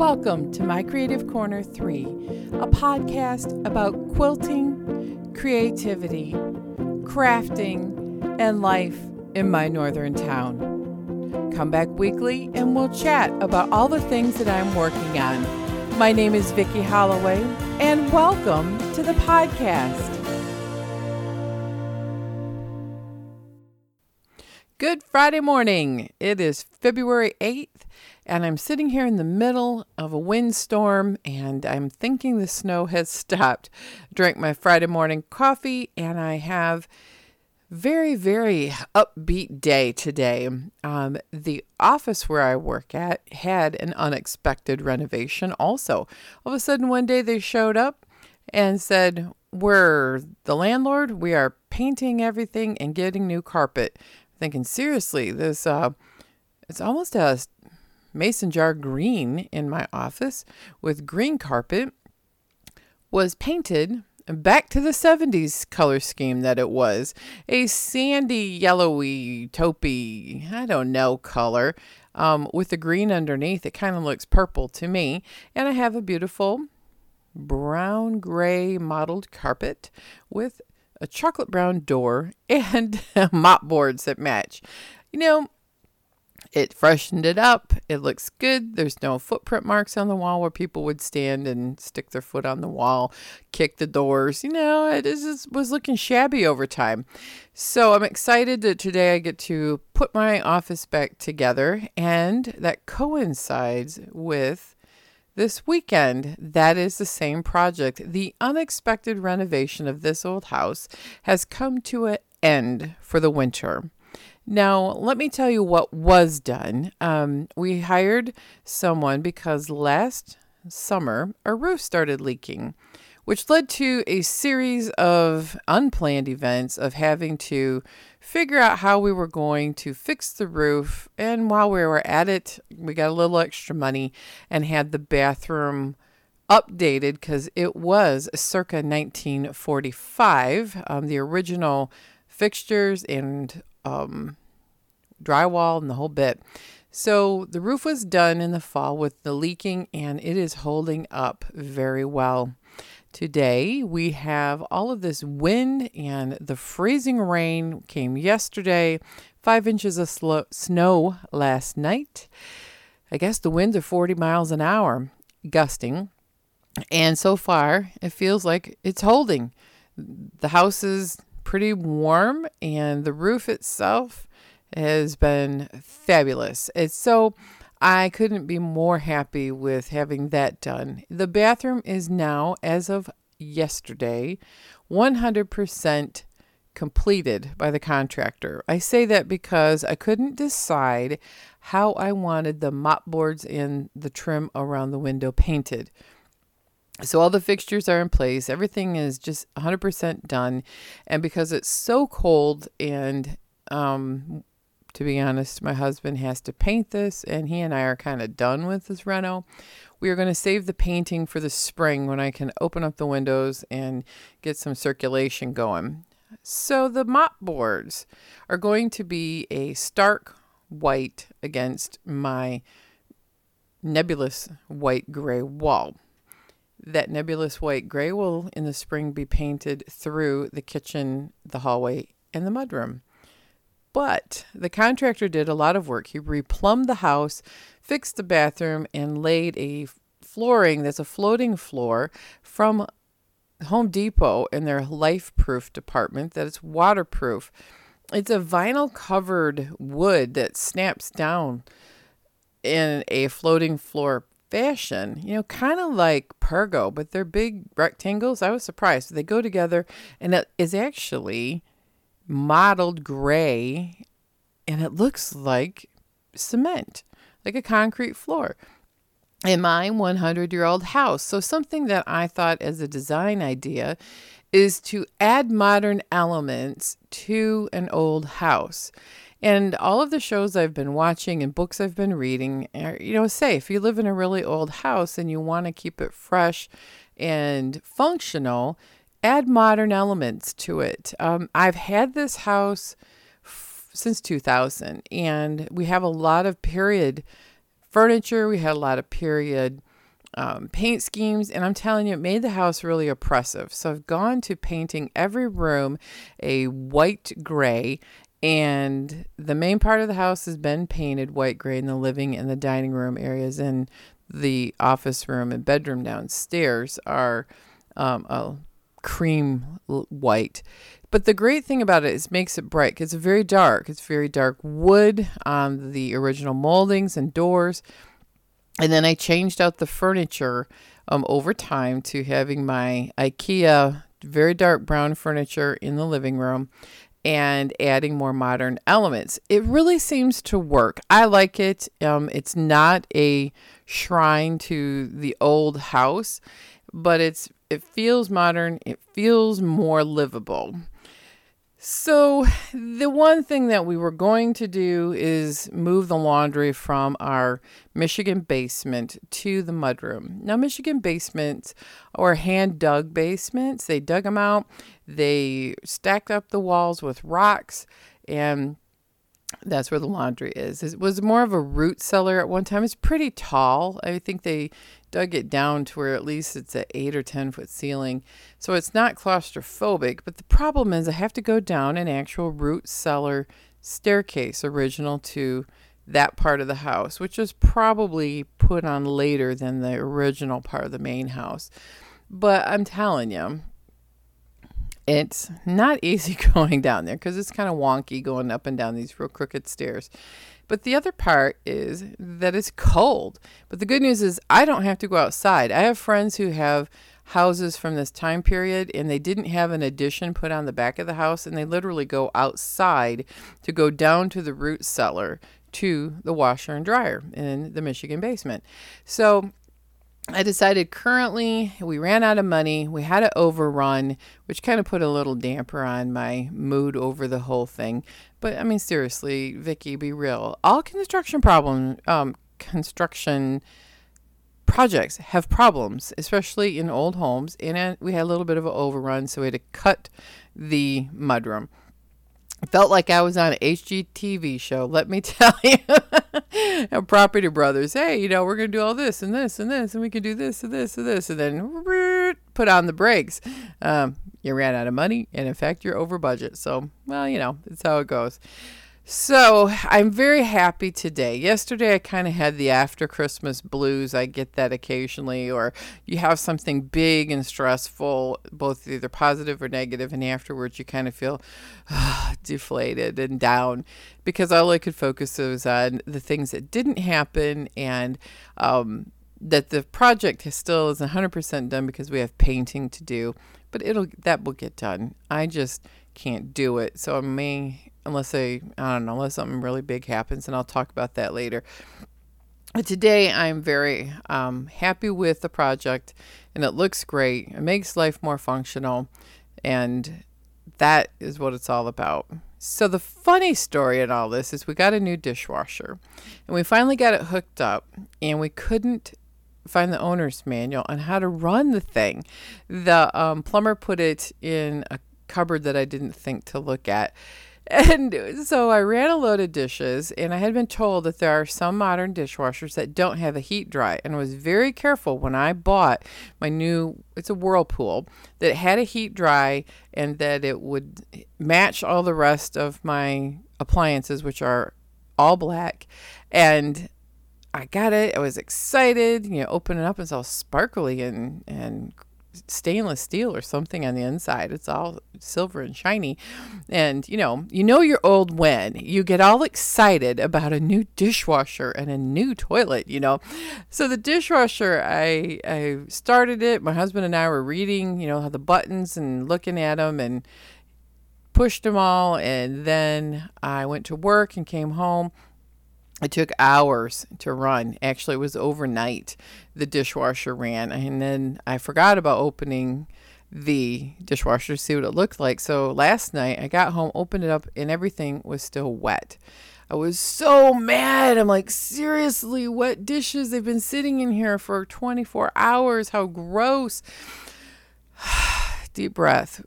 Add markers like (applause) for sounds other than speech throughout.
Welcome to My Creative Corner 3, a podcast about quilting, creativity, crafting, and life in my northern town. Come back weekly and we'll chat about all the things that I'm working on. My name is Vicki Holloway, and welcome to the podcast. Friday morning. It is February 8th, and I'm sitting here in the middle of a windstorm, and I'm thinking the snow has (laughs) stopped. Drank my Friday morning coffee, and I have very very upbeat day today. Um, the office where I work at had an unexpected renovation. Also, all of a sudden one day they showed up and said, "We're the landlord. We are painting everything and getting new carpet." Thinking seriously, this uh, it's almost a mason jar green in my office with green carpet was painted back to the 70s color scheme that it was. A sandy yellowy taupey i don't know color um, with the green underneath. It kind of looks purple to me. And i have a beautiful brown gray mottled carpet with a chocolate brown door, (laughs) and mop boards that match. You know, it freshened it up. It looks good. There's no footprint marks on the wall where people would stand and stick their foot on the wall, kick the doors. You know, it just was looking shabby over time. So I'm excited that today I get to put my office back together, and that coincides with this weekend, that is the same project. The unexpected renovation of this old house has come to an end for the winter. Now, let me tell you what was done. Um, we hired someone because last summer a roof started leaking, which led to a series of unplanned events of having to figure out how we were going to fix the roof. And while we were at it, we got a little extra money and had the bathroom updated because it was circa 1945. Um, the original fixtures and um, drywall and the whole bit. So the roof was done in the fall with the leaking and it is holding up very well. Today we have all of this wind and the freezing rain came yesterday, five inches of snow last night. I guess the winds are 40 miles an hour, gusting. And so far, it feels like it's holding. The house is pretty warm, and the roof itself has been fabulous. It's so I couldn't be more happy with having that done. The bathroom is now, as of yesterday, 100% completed by the contractor. I say that because I couldn't decide how I wanted the mop boards and the trim around the window painted. So all the fixtures are in place. Everything is just 100% done. And because it's so cold and um, to be honest. My husband has to paint this, and he and I are kind of done with this reno. We are going to save the painting for the spring when I can open up the windows and get some circulation going. So, the mop boards are going to be a stark white against my nebulous white gray wall. That nebulous white gray will in the spring be painted through the kitchen, the hallway, and the mudroom. But the contractor did a lot of work. He replumbed the house, fixed the bathroom, and laid a flooring that's a floating floor from Home Depot in their life proof department that it's waterproof. It's a vinyl covered wood that snaps down in a floating floor fashion, you know, kind of like Pergo, but they're big rectangles. I was surprised. They go together and it is actually mottled gray and it looks like cement, like a concrete floor in my 100 year old house. So, something that I thought as a design idea is to add modern elements to an old house. And all of the shows I've been watching and books I've been reading, are, you know, say if you live in a really old house and you want to keep it fresh and functional, add modern elements to it. Um, I've had this house f- since 2000, and we have a lot of period furniture. We had a lot of period um, paint schemes, and I'm telling you, it made the house really oppressive. So I've gone to painting every room a white gray, and the main part of the house has been painted white gray in the living and the dining room areas, and the office room and bedroom downstairs are um, a cream white. But the great thing about it is makes it bright. It's very dark. It's very dark wood on the original moldings and doors. And then I changed out the furniture um, over time to having my IKEA very dark brown furniture in the living room and adding more modern elements. It really seems to work. I like it. Um, it's not a shrine to the old house, but it's it feels modern. It feels more livable. So, the one thing that we were going to do is move the laundry from our Michigan basement to the mudroom. Now, Michigan basements are hand dug basements. They dug them out, they stacked up the walls with rocks, and that's where the laundry is. It was more of a root cellar at one time. It's pretty tall. I think they dug it down to where at least it's an eight or 10 foot ceiling. So it's not claustrophobic. But the problem is, I have to go down an actual root cellar staircase original to that part of the house, which was probably put on later than the original part of the main house. But I'm telling you, it's not (laughs) easy going down there because it's kind of wonky going up and down these real crooked stairs. But the other part is that it's cold. But the good news is I don't have to go outside. I have friends who have houses from this time period and they didn't have an addition put on the back of the house and they literally go outside to go down to the root cellar to the washer and dryer in the Michigan basement. So I decided currently we ran out of money. We had to overrun, which kind of put a little damper on my mood over the whole thing. But I mean, seriously, Vicky, be real. All construction problem, um, construction projects have problems, especially in old homes. And we had a little bit of an overrun, so we had to cut the mudroom felt like I was on an HGTV show. Let me (laughs) tell you, Property Brothers. Hey, you know, we're gonna do all this and this and this, and we can do this and this and this, and then (laughs) put on the brakes. Um, you ran out of money, and in fact, you're over budget. So, well, you know, it's how it goes. So I'm very happy today. Yesterday, I kind of had the after Christmas blues. I get that occasionally, or you have something big and stressful, both either positive or negative, and afterwards you kind of feel uh, deflated and down because all I could focus was on the things that didn't happen and um, that the project still is 100% done because we have painting to do, but it'll that will get done. I just can't do it, so I may unless they I don't know, unless something really big happens, and I'll talk about that later. But today, I'm very um, happy with the project, and it looks great. It makes life more functional, and that is what it's all about. So, the funny story in all this is we got a new dishwasher, and we finally got it hooked up, and we couldn't find the owner's manual on how to run the thing. The um, plumber put it in a cupboard that I didn't think to look at and so I ran a load of dishes, and I had been told that there are some modern dishwashers that don't have a heat dry, and I was very careful when I bought my new. It's a Whirlpool that had a heat dry, and that it would match all the rest of my appliances, which are all black, and I got it. I was excited. You know, open it up, it's all sparkly and and stainless steel or something on the inside. It's all silver and shiny. And you know, you know you're old when you get all excited about a new dishwasher and a new toilet, you know. So the dishwasher, I I started it. My husband and I were reading, you know, how the buttons and looking at them and pushed them all and then I went to work and came home it took hours to run. Actually, it was overnight. The dishwasher ran, and then I forgot about opening the dishwasher to see what it looked like. So last night I got home, opened it up, and everything was still wet. I was so mad. I'm like, seriously, wet dishes? They've been sitting in here for 24 hours. How gross. (sighs) Deep breath.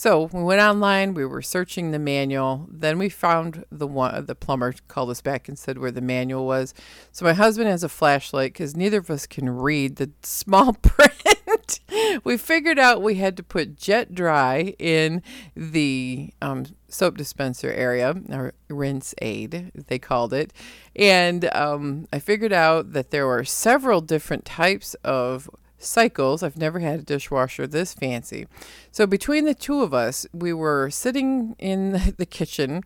So we went online. We were searching the manual. Then we found the one. The plumber called us back and said where the manual was. So my husband has a flashlight because neither of us can read the (laughs) small print. we figured out we had to put jet dry in the um, soap dispenser area, or rinse aid, they called it. And um, I figured out that there were several different types of cycles. I've never had a dishwasher this fancy. So between the two of us, we were sitting in (laughs) the kitchen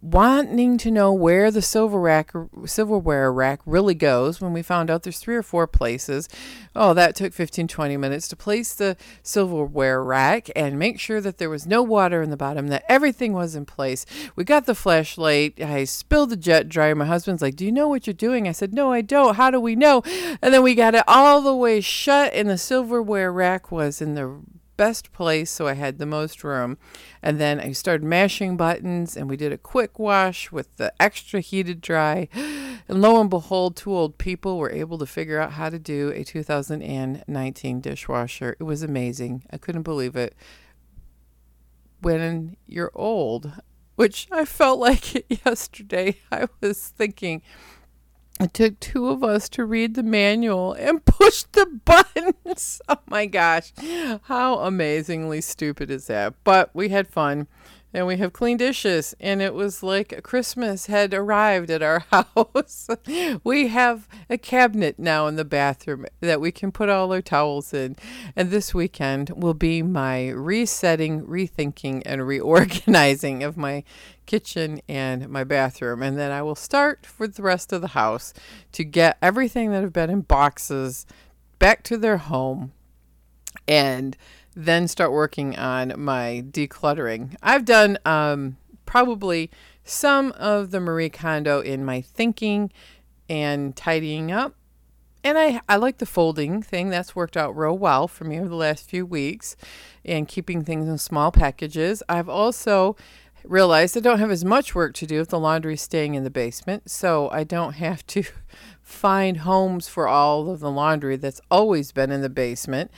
wanting to know where the silver rack silverware rack really goes when we found out there's three or four places. Oh, that took 15 20 minutes to place the silverware rack and make sure that there was no water in the bottom, that everything was in place. We got the flashlight. I spilled the jet dryer. My husband's like, "Do you know what you're doing?" I said, "No, I don't. How do we know?" And then we got it all the way shut and the silverware rack was in the best place, so I had the most room. And then I started mashing buttons, and we did a quick wash with the extra heated dry. (gasps) And lo and behold, two old people were able to figure out how to do a 2019 dishwasher. It was amazing. I couldn't believe it. When you're old, which I felt (laughs) like yesterday, I was thinking, it took two of us to read the manual and (laughs) push the buttons. (laughs) Oh my gosh. How amazingly stupid is that? But we had fun and we have clean dishes and it was like christmas had arrived at our (laughs) house. We have a cabinet now in the bathroom that we can put all our towels in and this weekend will be my resetting rethinking and (laughs) reorganizing of my kitchen and my bathroom and then i will start for the rest of the house to get everything that have been in boxes back to their home and then start working on my decluttering. I've done um, probably some of the Marie Kondo in my thinking and tidying up. And I, I like the folding thing. That's worked out real well for me over the last few weeks and keeping things in small packages. I've also realized I don't have as much work to do if the laundry is staying in the basement. So I don't have to (laughs) find homes for all of the laundry that's always been in the basement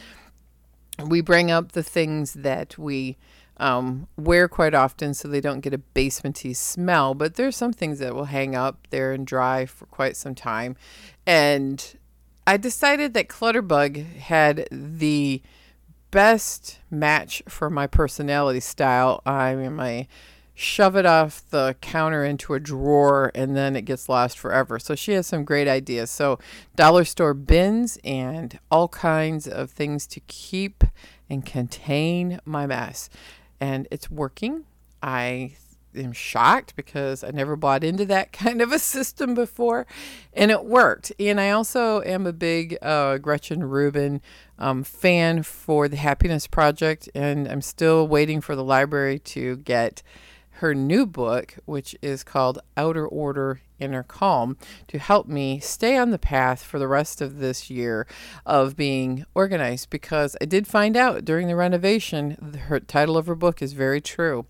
we bring up the things that we um, wear quite often so they don't get a basementy smell. But there's some things that will hang up there and dry for quite some time. And I decided that Clutterbug had the best match for my personality style. I mean, my shove it off the counter into a drawer and then it gets lost forever. So she has some great ideas. So dollar store bins and all kinds of things to keep and contain my mess. And it's working. I am shocked because I never bought into that (laughs) kind of a system before, and it worked. And I also am a big uh, Gretchen Rubin um, fan for the Happiness Project, and I'm still waiting for the library to get her new book, which is called Outer Order, Inner Calm, to help me stay on the path for the rest of this year of being organized. Because I did find out during the renovation, her title of her book is very true.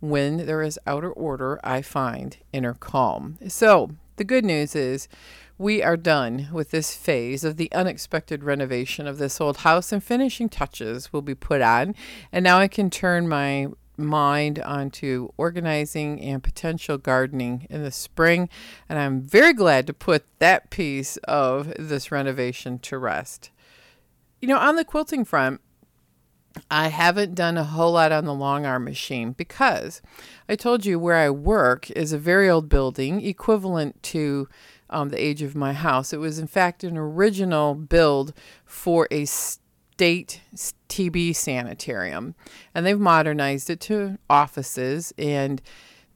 When there is outer order, I find inner calm. So the good news is we are done with this phase of the unexpected renovation of this old house, and finishing touches will be put on. And now I can turn my mind onto organizing and potential gardening in the spring. And I'm very glad to put that piece of this renovation to rest. You know, on the quilting front, I haven't done a whole lot on the long arm machine because I told you where I work is a very old building, equivalent to um, the age of my house. It was, in fact, an original build for a state TB sanitarium, and they've modernized it to offices. And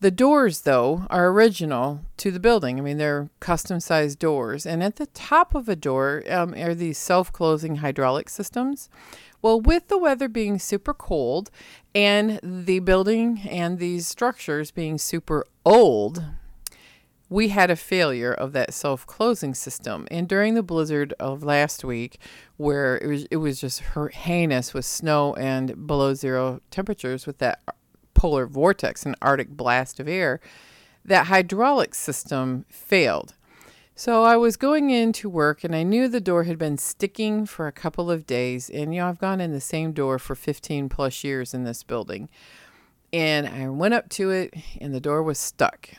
the doors, though, are original to the building. I mean, they're custom sized doors. And at the top of a door um, are these self closing hydraulic systems. Well, with the weather being super cold and the building and these structures being super old, we had a failure of that self-closing system and during the blizzard of last week where it was it was just heinous with snow and below zero temperatures with that polar vortex and arctic blast of air that hydraulic system failed So I was going into work and I knew the door had been sticking for a couple of days. And, you know, I've gone in the same door for 15 plus years in this building. And I went up to it and the door was stuck.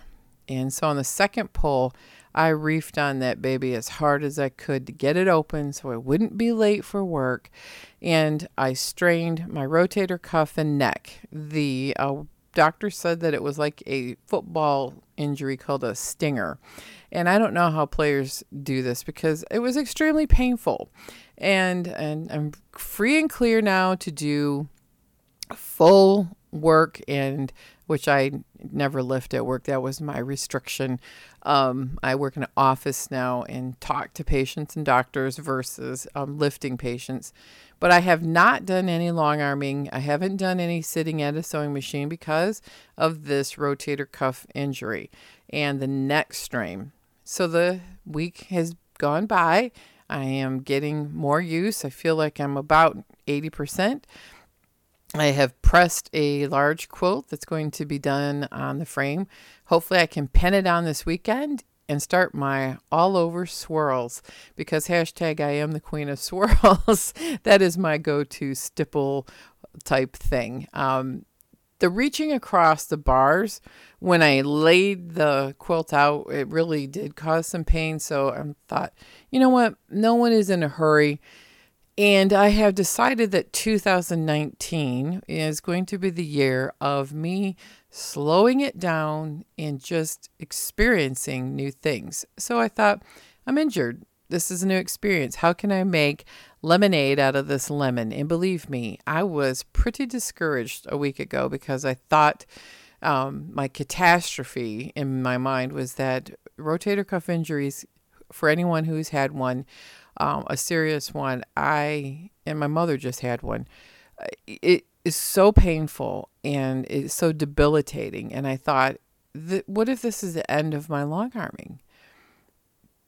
And so on the second pull, I reefed on that baby as hard as I could to get it open so I wouldn't be late for work. And I strained my rotator cuff and neck. The uh, doctor said that it was like a football injury called a stinger. And I don't know how players do this because it was extremely painful. And and I'm free and clear now to do full work and which I never lift at work. That was my restriction. Um, I work in an office now and talk to patients and doctors versus um, lifting patients. But I have not done any long arming. I haven't done any sitting at a sewing machine because of this rotator cuff injury and the neck strain. So the week has gone by. I am getting more use. I feel like I'm about 80%. I have pressed a large quilt that's going to be done on the frame. Hopefully, I can pin it on this weekend and start my all over swirls because hashtag I am the queen of (laughs) swirls. that is my go to stipple type thing. Um, the reaching across the bars when I laid the quilt out, it really did cause some pain. So I thought, you know what? No one is in a hurry. And I have decided that 2019 is going to be the year of me slowing it down and just experiencing new things. So I thought, I'm injured. This is a new experience. How can I make lemonade out of this lemon? And believe me, I was pretty discouraged a week ago because I thought um, my catastrophe in my mind was that rotator cuff injuries, for anyone who's had one, um, a serious one, I and my mother just had one. It is so painful and it's so debilitating. And I thought, what if this is the end of my long arming?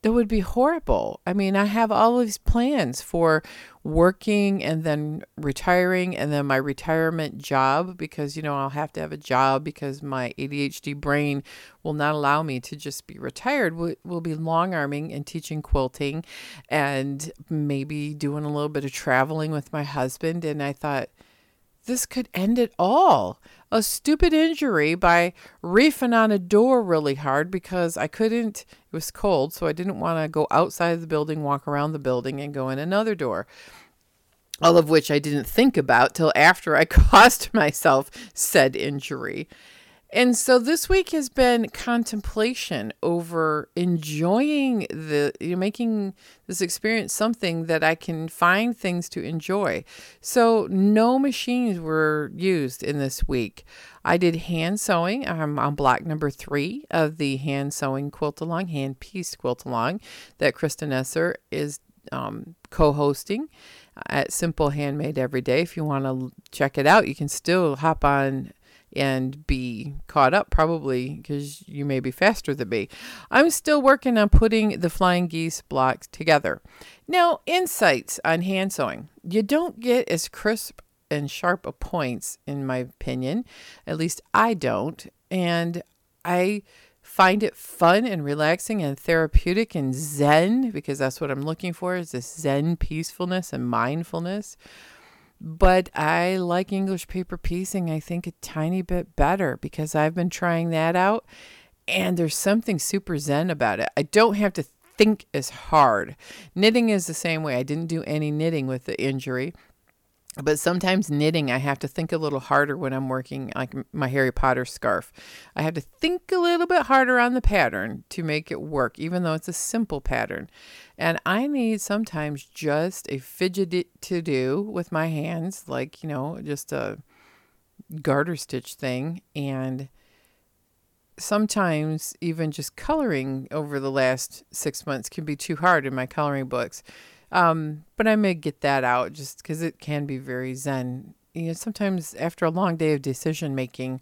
That would be horrible. I mean, I have all these plans for working and then retiring and then my retirement job because, you know, I'll have to have a job because my ADHD brain will not allow me to just be retired. We'll, we'll be long arming and teaching quilting and maybe doing a little bit of traveling with my husband. And I thought, this could end it all. A stupid injury by reefing on a door really hard because I couldn't, it was cold, so I didn't want to go outside the building, walk around the building, and go in another door. All of which I didn't think about till after I (laughs) caused myself said injury. And so this week has been contemplation over enjoying the, you know, making this experience something that I can find things to enjoy. So no machines were used in this week. I did hand sewing. I'm on block number three of the hand sewing quilt along, hand piece quilt along that Krista Nesser is um, co hosting at Simple Handmade Every Day. If you want to check it out, you can still hop on and be caught up probably because you may be faster than me. I'm still working on putting the flying geese blocks together. Now, insights on hand sewing. You don't get as crisp and sharp a points, in my opinion. At least I don't. And I find it fun and relaxing and therapeutic and zen because that's what I'm looking for is this zen peacefulness and mindfulness. But I like English paper piecing, I think, a tiny bit better because I've been trying that out and there's something super zen about it. I don't have to think as hard. Knitting is the same way. I didn't do any knitting with the injury. But sometimes knitting, I have to think a little harder when I'm working, like my Harry Potter scarf. I have to think a little bit harder on the pattern to make it work, even though it's a simple pattern. And I need sometimes just a fidget to do with my hands, like, you know, just a garter stitch thing. And sometimes even just coloring over the last six months can be too hard in my coloring books. Um, but I may get that out just because it can be very zen. You know, sometimes after a long day of decision making,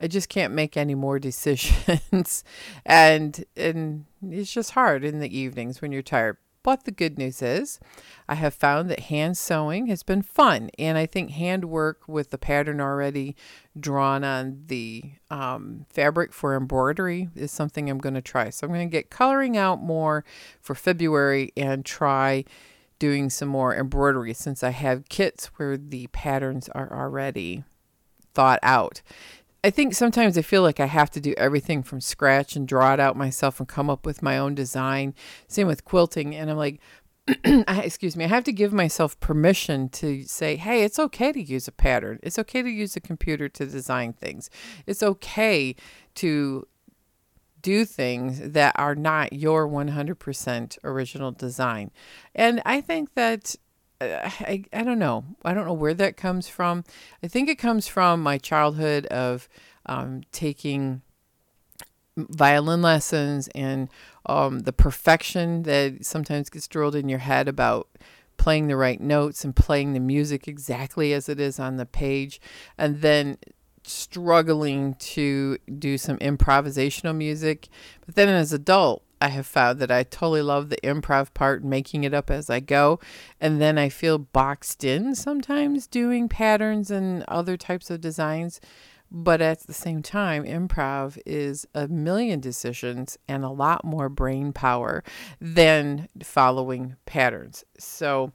I just can't make any more (laughs) decisions, and and it's just hard in the evenings when you're tired. But the good news is, I have found that hand sewing has been fun. And I think handwork with the pattern already drawn on the um, fabric for embroidery is something I'm going to try. So I'm going to get coloring out more for February and try doing some more embroidery since I have kits where the patterns are already thought out. I think sometimes I feel like I have to do everything from scratch and draw it out myself and come up with my own design. Same with quilting. And I'm like, (clears throat) excuse me, I have to give myself permission to say, hey, it's okay to use a pattern. It's okay to use a computer to design things. It's okay to do things that are not your 100% original design. And I think that I, I don't know. I don't know where that comes from. I think it comes from my childhood of um, taking violin lessons and um, the perfection that sometimes gets drilled in your head about playing the right notes and playing the music exactly as it is on the page. And then struggling to do some improvisational music. But then as adult, I have found that I totally love the improv part, making it up as I go. And then I feel boxed in sometimes doing patterns and other types of designs. But at the same time, improv is a million decisions and a lot more brain power than following patterns. So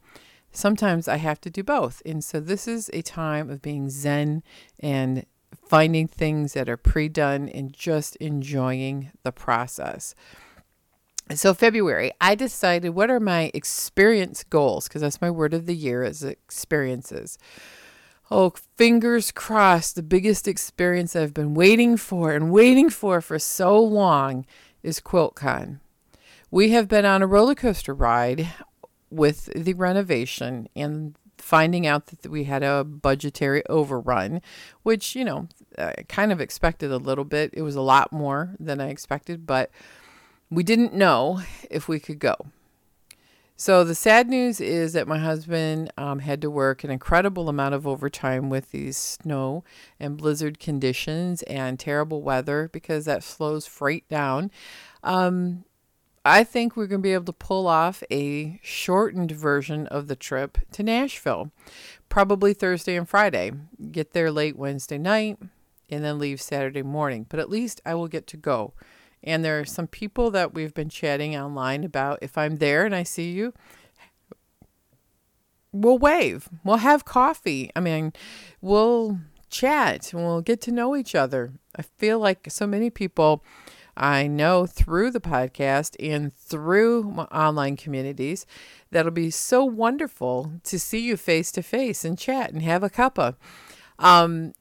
sometimes I have to do both. And so this is a time of being zen and finding things that are pre done and just enjoying the process so February, I decided what are my experience goals because that's my word of the year is experiences. Oh, fingers crossed, the biggest experience I've been waiting for and waiting for for so long is QuiltCon. We have been on a roller coaster ride with the renovation and finding out that we had a budgetary overrun, which, you know, I kind of expected a little bit. It was a lot more than I expected, but we didn't know if we could go. So the sad news is that my husband um, had to work an incredible amount of overtime with these snow and blizzard conditions and terrible weather because that slows freight down. Um, I think we're going to be able to pull off a shortened version of the trip to Nashville, probably Thursday and Friday. Get there late Wednesday night and then leave Saturday morning. But at least I will get to go and there are some people that we've been chatting online about if I'm there and I see you, we'll wave. We'll have coffee. I mean, we'll chat and we'll get to know each other. I feel like so many people I know through the podcast and through my online communities that'll be so wonderful to see you face to face and chat and have a cuppa. Um,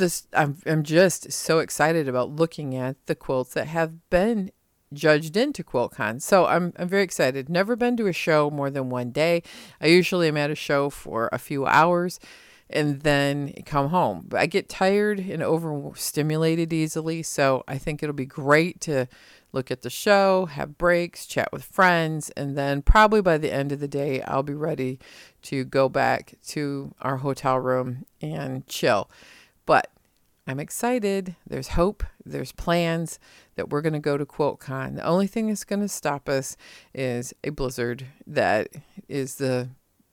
this I'm I'm just so excited about looking at the quilts that have been judged into QuiltCon. So I'm I'm very excited. Never been to a show more than one day. I usually am at a show for a few hours and then come home. But I get tired and overstimulated easily, so I think it'll be great to look at the show, have breaks, chat with friends, and then probably by the end of the day I'll be ready to go back to our hotel room and chill. But I'm excited. There's hope. There's plans that we're going to go to QuiltCon. The only thing that's going to stop us is a blizzard that is the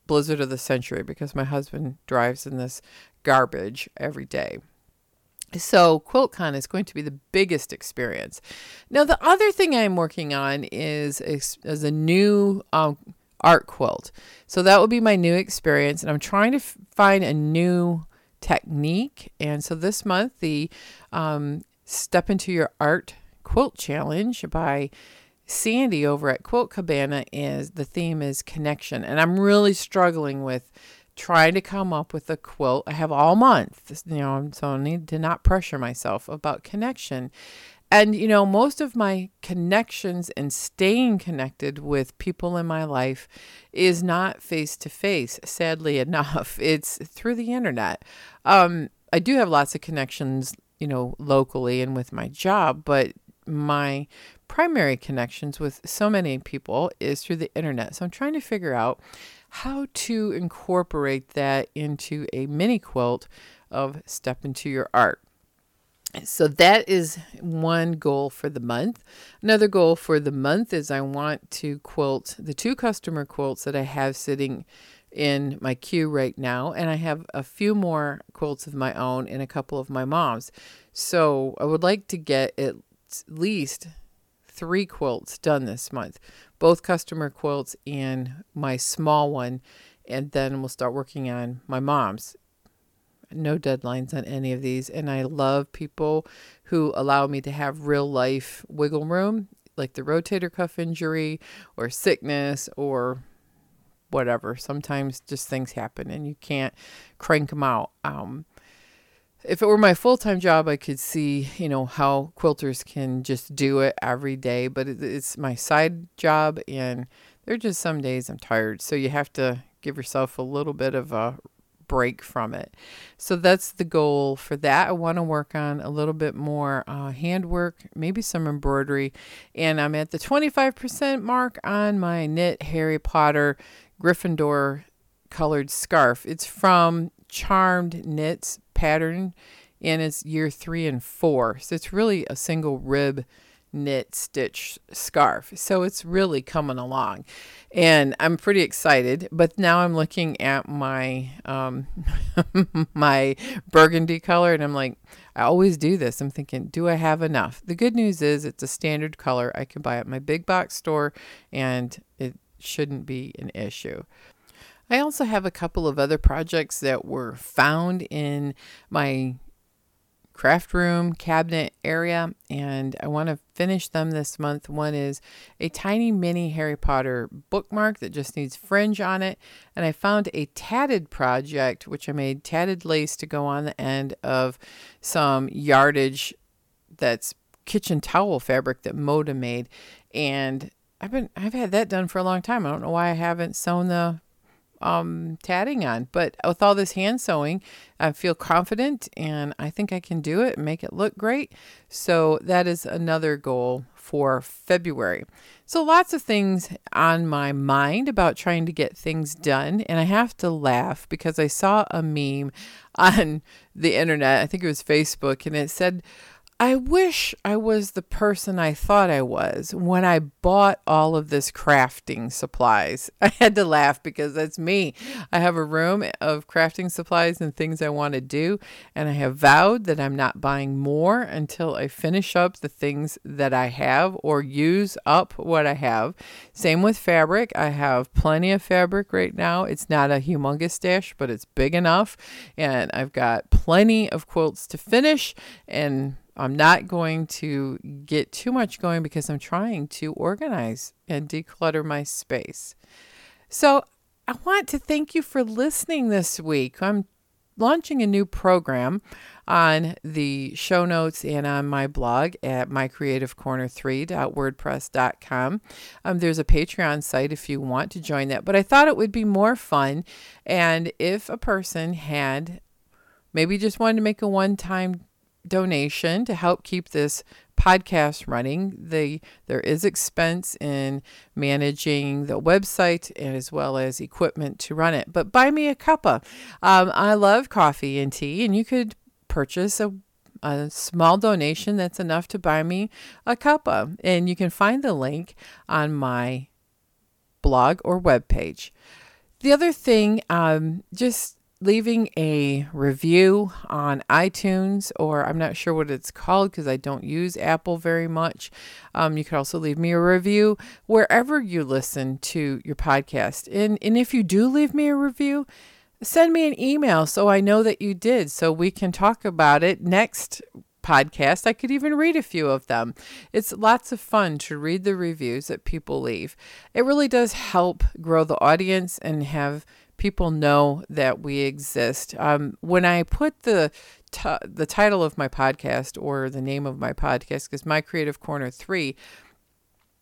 blizzard of the century because my husband drives in this garbage every day. So QuiltCon is going to be the biggest experience. Now, the other thing I'm working on is is, a new um, art quilt. So that will be my new experience, and I'm trying to f- find a new technique. And so this month, the um, Step Into Your Art Quilt Challenge by Sandy over at Quilt Cabana is the theme is connection. And I'm really struggling with trying to come up with a quilt. I have all month, you know, so I need to not pressure myself about connection. And, you know, most of my connections and staying connected with people in my life is not face to face, sadly (laughs) enough. It's through the internet. Um, I do have lots of connections, you know, locally and with my job, but my primary connections with so many people is through the internet. So I'm trying to figure out how to incorporate that into a mini quilt of Step Into Your Art. So that is one goal for the month. Another goal for the month is I want to quilt the two customer quilts that I have sitting in my queue right now, and I have a few more quilts of my own and a couple of my mom's. So I would like to get at least three quilts done this month, both customer quilts and my small one, and then we'll start working on my mom's. No deadlines on any of these, and I love people who allow me to have real life wiggle room, like the rotator cuff injury or sickness or whatever. Sometimes just things happen and you can't crank them out. Um, if it were my full time job, I could see, you know, how quilters can just do it every day, but it's my side job, and there are just some days I'm tired. So you have to give yourself a little bit of a break from it. So that's the goal for that. I want to work on a little bit more uh, handwork, maybe some embroidery, and I'm at the 25% mark on my knit Harry Potter Gryffindor colored scarf. It's from Charmed Knits pattern and it's year three and four. So it's really a single rib knit stitch scarf. So it's really coming along. And I'm pretty excited. But now I'm looking at my um, (laughs) my burgundy color and I'm like, I always do this. I'm thinking, do I have enough? The good news is it's a standard color I can buy at my big box store and it shouldn't be an issue. I also have a couple of other projects that were found in my craft room cabinet area and I want to finish them this month. One is a tiny mini Harry Potter bookmark that just needs fringe on it and I found a tatted project which I made tatted lace to go on the end of some yardage that's kitchen towel fabric that Moda made and I've been I've had that done for a long time. I don't know why I haven't sewn the um, tatting on. But with all this hand sewing, I feel confident and I think I can do it and make it look great. So that is another goal for February. So lots of things on my mind about trying to get things done. And I have to laugh because I saw a meme (laughs) on the internet. I think it was Facebook and it said, I wish I was the person I thought I was when I bought all of this crafting supplies. (laughs) I had to laugh because that's me. I have a room of crafting supplies and things I want to do, and I have vowed that I'm not buying more until I finish up the things that I have or use up what I have. Same with fabric. I have plenty of fabric right now. It's not a humongous stash, but it's big enough, and I've got plenty of quilts to finish and I'm not going to get too much going because I'm trying to organize and declutter my space. So, I want to thank you for listening this week. I'm launching a new program on the show notes and on my blog at mycreativecorner3.wordpress.com. Um, there's a Patreon site if you want to join that, but I thought it would be more fun. And if a person had maybe just wanted to make a one time donation to help keep this podcast running. The there is expense in managing the website and as well as equipment to run it. But buy me a cuppa. Um, I love coffee and tea, and you could purchase a a small donation that's enough to buy me a cuppa. And you can find the link on my blog or webpage. The other thing, um, just leaving a review on iTunes, or I'm not sure what it's called because I don't use Apple very much. Um, you could also leave me a review wherever you listen to your podcast. And, and if you do leave me a review, send me an email so I know that you did so we can talk about it next podcast. I could even read a few of them. It's lots of fun to read the reviews that people leave. It really does help grow the audience and have people know that we exist. Um, when I put the t- the title of my podcast or the name of my podcast, because my Creative Corner three,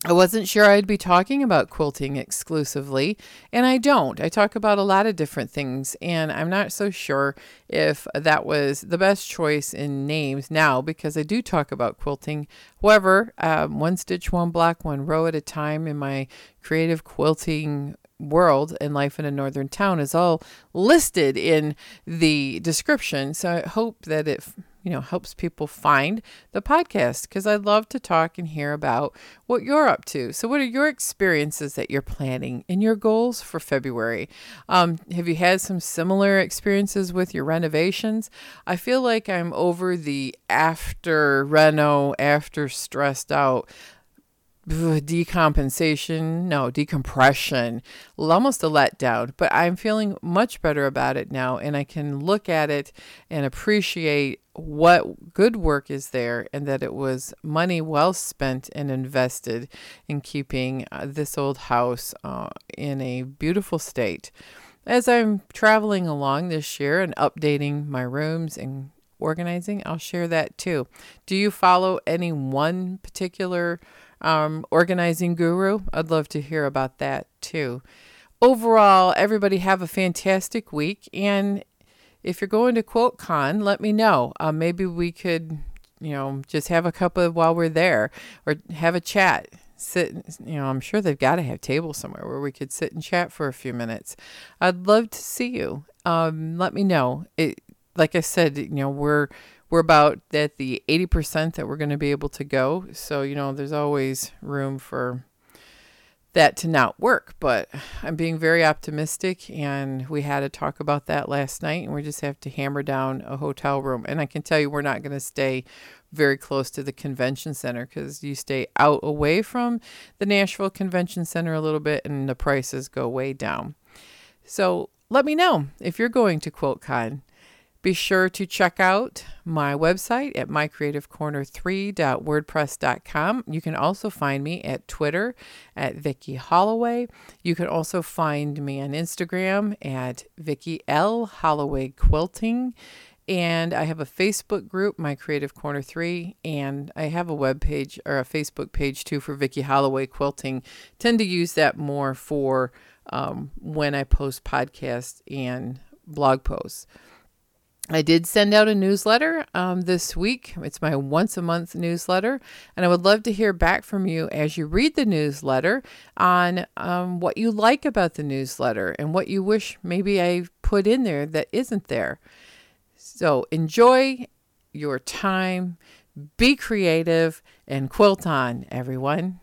I wasn't sure I'd be talking about quilting exclusively, and I don't. I talk about a lot of different things, and I'm not so sure if that was the best choice in names now because I do talk about quilting. However, um, one stitch, one block, one row at a time in my creative quilting world and life in a northern town is all listed in the description. So I hope that it you know, helps people find the podcast because I'd love to talk and hear about what you're up to. So, what are your experiences that you're planning and your goals for February? Um, have you had some similar experiences with your renovations? I feel like I'm over the after reno, after stressed out decompensation, no, decompression, almost a letdown, but I'm feeling much better about it now. And I can look at it and appreciate what good work is there and that it was money well spent and invested in keeping uh, this old house uh, in a beautiful state. As I'm traveling along this year and updating my rooms and organizing, I'll share that too. Do you follow any one particular um, organizing guru. I'd love to hear about that too. Overall, everybody have a fantastic week. And if you're going to QuiltCon, let me know. Uh, maybe we could, you know, just have a cup of while we're there or have a chat. Sit, you know, I'm sure they've got to have tables somewhere where we could sit and chat for a few minutes. I'd love to see you. Um, let me know. It, like I said, you know, we're we're about at the 80% that we're going to be able to go. So, you know, there's always room for that to not work, but I'm being very optimistic and we had to talk about that last night and we just have to hammer down a hotel room. And I can tell you we're not going to stay very close to the convention center cuz you stay out away from the Nashville Convention Center a little bit and the prices go way down. So, let me know if you're going to QuiltCon. Be sure to check out my website at mycreativecorner3.wordpress.com. You can also find me at Twitter at Vicki Holloway. You can also find me on Instagram at Vicki L Holloway Quilting. And I have a Facebook group, My Creative Corner 3, and I have a web page or a Facebook page too for Vicki Holloway Quilting. Tend to use that more for um, when I post podcasts and blog posts. I did send out a newsletter um, this week. It's my once a month newsletter. And I would love to hear back from you as you read the newsletter on um, what you like about the newsletter and what you wish maybe I put in there that isn't there. So enjoy your time, be creative, and quilt on, everyone.